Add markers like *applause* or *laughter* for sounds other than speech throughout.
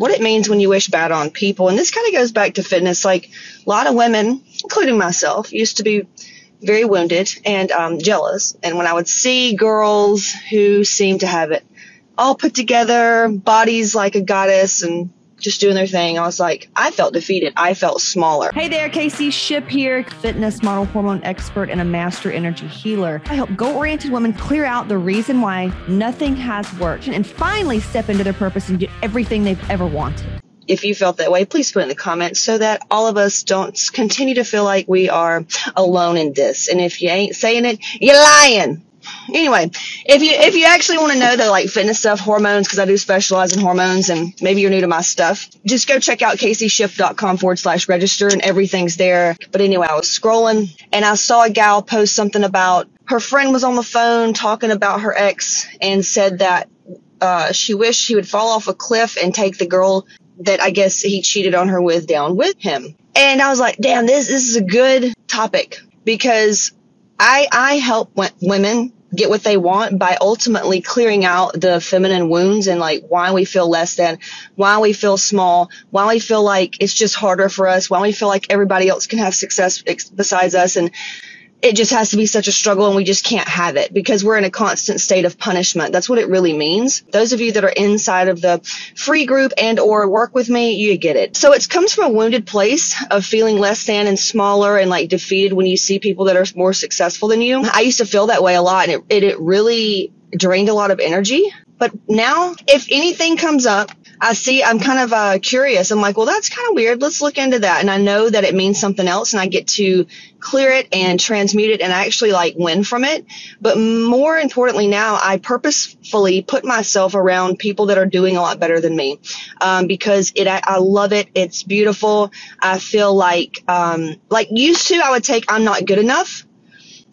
what it means when you wish bad on people. And this kind of goes back to fitness. Like a lot of women, including myself, used to be very wounded and um, jealous. And when I would see girls who seemed to have it all put together, bodies like a goddess and just doing their thing. I was like, I felt defeated. I felt smaller. Hey there, Casey Ship here, fitness model hormone expert and a master energy healer. I help goal oriented women clear out the reason why nothing has worked and finally step into their purpose and get everything they've ever wanted. If you felt that way, please put in the comments so that all of us don't continue to feel like we are alone in this. And if you ain't saying it, you're lying anyway, if you if you actually want to know the like fitness stuff, hormones, because I do specialize in hormones, and maybe you're new to my stuff, just go check out caseyship.com forward slash register, and everything's there. But anyway, I was scrolling and I saw a gal post something about her friend was on the phone talking about her ex and said that uh, she wished he would fall off a cliff and take the girl that I guess he cheated on her with down with him. And I was like, damn, this, this is a good topic because I, I help w- women get what they want by ultimately clearing out the feminine wounds and like why we feel less than, why we feel small, why we feel like it's just harder for us, why we feel like everybody else can have success besides us. And it just has to be such a struggle and we just can't have it because we're in a constant state of punishment. That's what it really means. Those of you that are inside of the free group and or work with me, you get it. So it comes from a wounded place of feeling less than and smaller and like defeated when you see people that are more successful than you. I used to feel that way a lot and it, it, it really drained a lot of energy. But now, if anything comes up I see, I'm kind of uh, curious. I'm like, well, that's kind of weird. Let's look into that. And I know that it means something else and I get to clear it and transmute it and actually like win from it. But more importantly now, I purposefully put myself around people that are doing a lot better than me. Um, because it, I, I, love it. It's beautiful. I feel like, um, like used to, I would take, I'm not good enough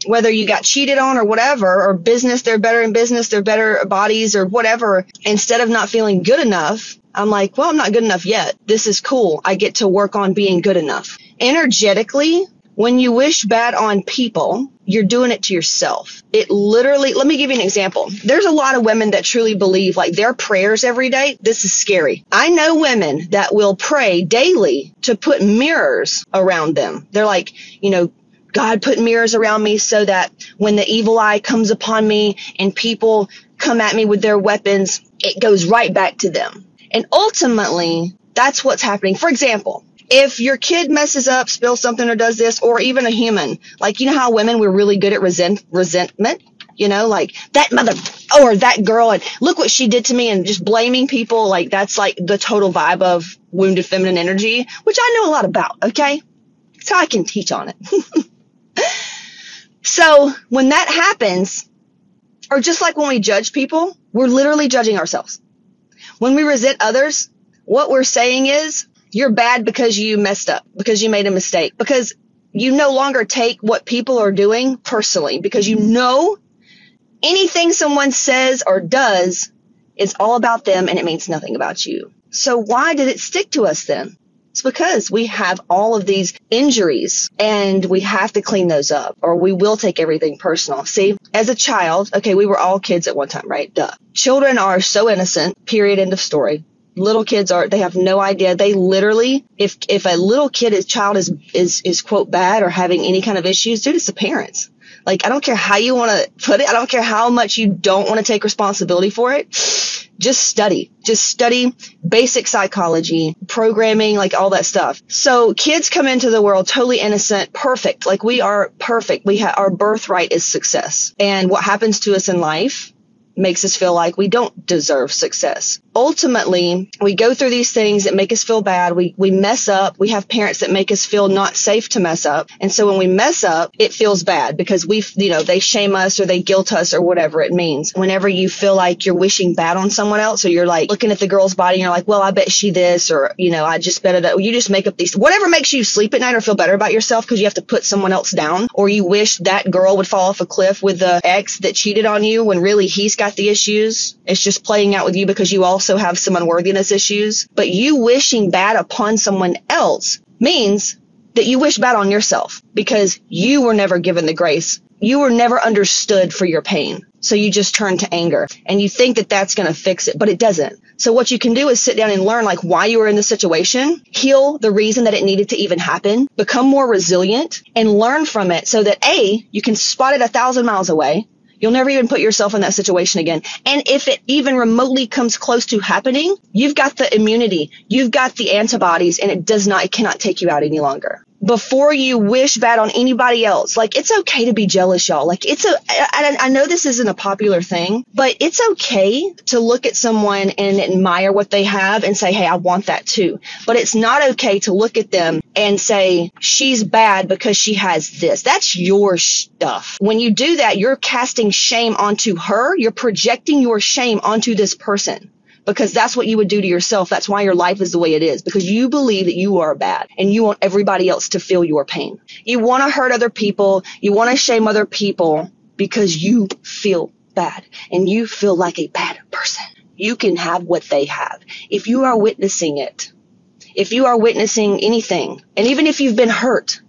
whether you got cheated on or whatever, or business, they're better in business, they're better bodies or whatever. Instead of not feeling good enough, I'm like, well, I'm not good enough yet. This is cool. I get to work on being good enough. Energetically, when you wish bad on people, you're doing it to yourself. It literally, let me give you an example. There's a lot of women that truly believe like their prayers every day. This is scary. I know women that will pray daily to put mirrors around them. They're like, you know, God put mirrors around me so that when the evil eye comes upon me and people come at me with their weapons, it goes right back to them. And ultimately, that's what's happening. For example, if your kid messes up, spills something or does this, or even a human, like, you know how women, we're really good at resent, resentment? You know, like that mother or that girl and look what she did to me and just blaming people. Like that's like the total vibe of wounded feminine energy, which I know a lot about. Okay. So I can teach on it. *laughs* So when that happens, or just like when we judge people, we're literally judging ourselves. When we resent others, what we're saying is you're bad because you messed up, because you made a mistake, because you no longer take what people are doing personally, because you know anything someone says or does is all about them and it means nothing about you. So why did it stick to us then? It's because we have all of these injuries and we have to clean those up or we will take everything personal. See, as a child, okay, we were all kids at one time, right? Duh. Children are so innocent, period, end of story little kids are they have no idea they literally if if a little kid is child is is is quote bad or having any kind of issues dude it's the parents like i don't care how you want to put it i don't care how much you don't want to take responsibility for it just study, just study basic psychology, programming, like all that stuff. So kids come into the world totally innocent, perfect. Like we are perfect. We have our birthright is success. And what happens to us in life makes us feel like we don't deserve success. Ultimately, we go through these things that make us feel bad. We, we mess up. We have parents that make us feel not safe to mess up. And so when we mess up, it feels bad because we, you know, they shame us or they guilt us or whatever it means. Whenever you feel like you're wishing bad on someone else or you're like looking at the girl's body and you're like, well, I bet she this or, you know, I just bet that you just make up these, whatever makes you sleep at night or feel better about yourself because you have to put someone else down or you wish that girl would fall off a cliff with the ex that cheated on you when really he's got the issues. It's just playing out with you because you also have some unworthiness issues. But you wishing bad upon someone else means that you wish bad on yourself because you were never given the grace. You were never understood for your pain. So you just turn to anger and you think that that's going to fix it, but it doesn't. So what you can do is sit down and learn like why you were in the situation, heal the reason that it needed to even happen, become more resilient and learn from it so that A, you can spot it a thousand miles away. You'll never even put yourself in that situation again. And if it even remotely comes close to happening, you've got the immunity, you've got the antibodies and it does not, it cannot take you out any longer before you wish bad on anybody else. Like it's okay to be jealous, y'all. Like it's a, I, I know this isn't a popular thing, but it's okay to look at someone and admire what they have and say, Hey, I want that too. But it's not okay to look at them and say, she's bad because she has this. That's your stuff. When you do that, you're casting shame onto her. You're projecting your shame onto this person because that's what you would do to yourself. That's why your life is the way it is because you believe that you are bad and you want everybody else to feel your pain. You want to hurt other people. You want to shame other people because you feel bad and you feel like a bad person. You can have what they have. If you are witnessing it, if you are witnessing anything, and even if you've been hurt,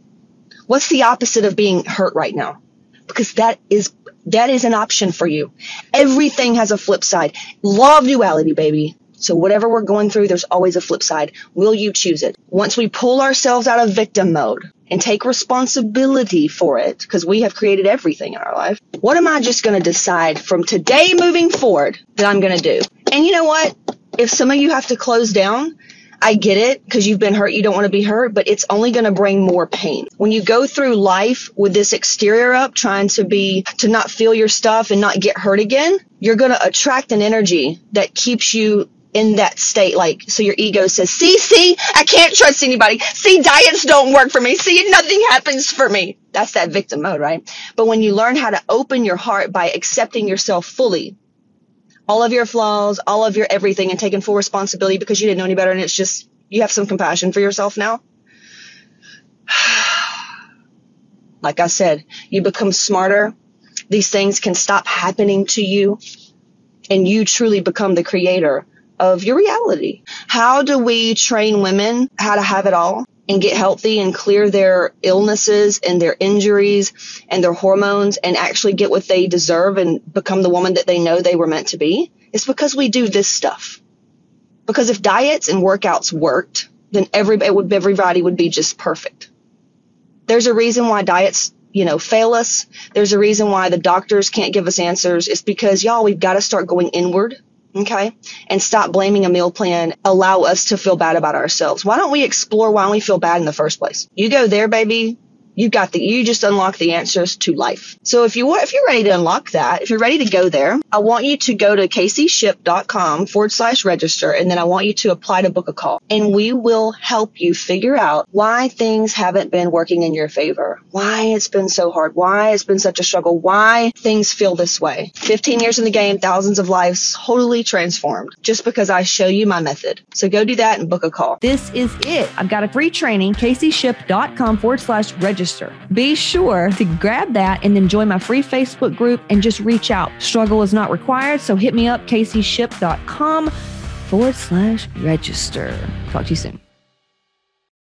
what's the opposite of being hurt right now? Because that is that is an option for you. Everything has a flip side. Law of duality, baby. So whatever we're going through, there's always a flip side. Will you choose it? Once we pull ourselves out of victim mode and take responsibility for it, because we have created everything in our life, what am I just going to decide from today moving forward that I'm going to do? And you know what? If some of you have to close down, I get it because you've been hurt. You don't want to be hurt, but it's only going to bring more pain. When you go through life with this exterior up, trying to be, to not feel your stuff and not get hurt again, you're going to attract an energy that keeps you in that state. Like, so your ego says, see, see, I can't trust anybody. See, diets don't work for me. See, nothing happens for me. That's that victim mode, right? But when you learn how to open your heart by accepting yourself fully, all of your flaws, all of your everything and taking full responsibility because you didn't know any better and it's just you have some compassion for yourself now. *sighs* like I said, you become smarter. These things can stop happening to you and you truly become the creator of your reality. How do we train women how to have it all? And get healthy and clear their illnesses and their injuries and their hormones and actually get what they deserve and become the woman that they know they were meant to be, it's because we do this stuff. Because if diets and workouts worked, then everybody would, everybody would be just perfect. There's a reason why diets, you know, fail us. There's a reason why the doctors can't give us answers. It's because y'all, we've got to start going inward Okay. And stop blaming a meal plan. Allow us to feel bad about ourselves. Why don't we explore why we feel bad in the first place? You go there, baby you got the you just unlock the answers to life. So if you if you're ready to unlock that, if you're ready to go there, I want you to go to caseyship.com forward slash register and then I want you to apply to book a call. And we will help you figure out why things haven't been working in your favor, why it's been so hard, why it's been such a struggle, why things feel this way. 15 years in the game, thousands of lives totally transformed just because I show you my method. So go do that and book a call. This is it. I've got a free training, caseyship.com forward slash register register. Be sure to grab that and then join my free Facebook group and just reach out. Struggle is not required, so hit me up, caseyship.com forward slash register. Talk to you soon.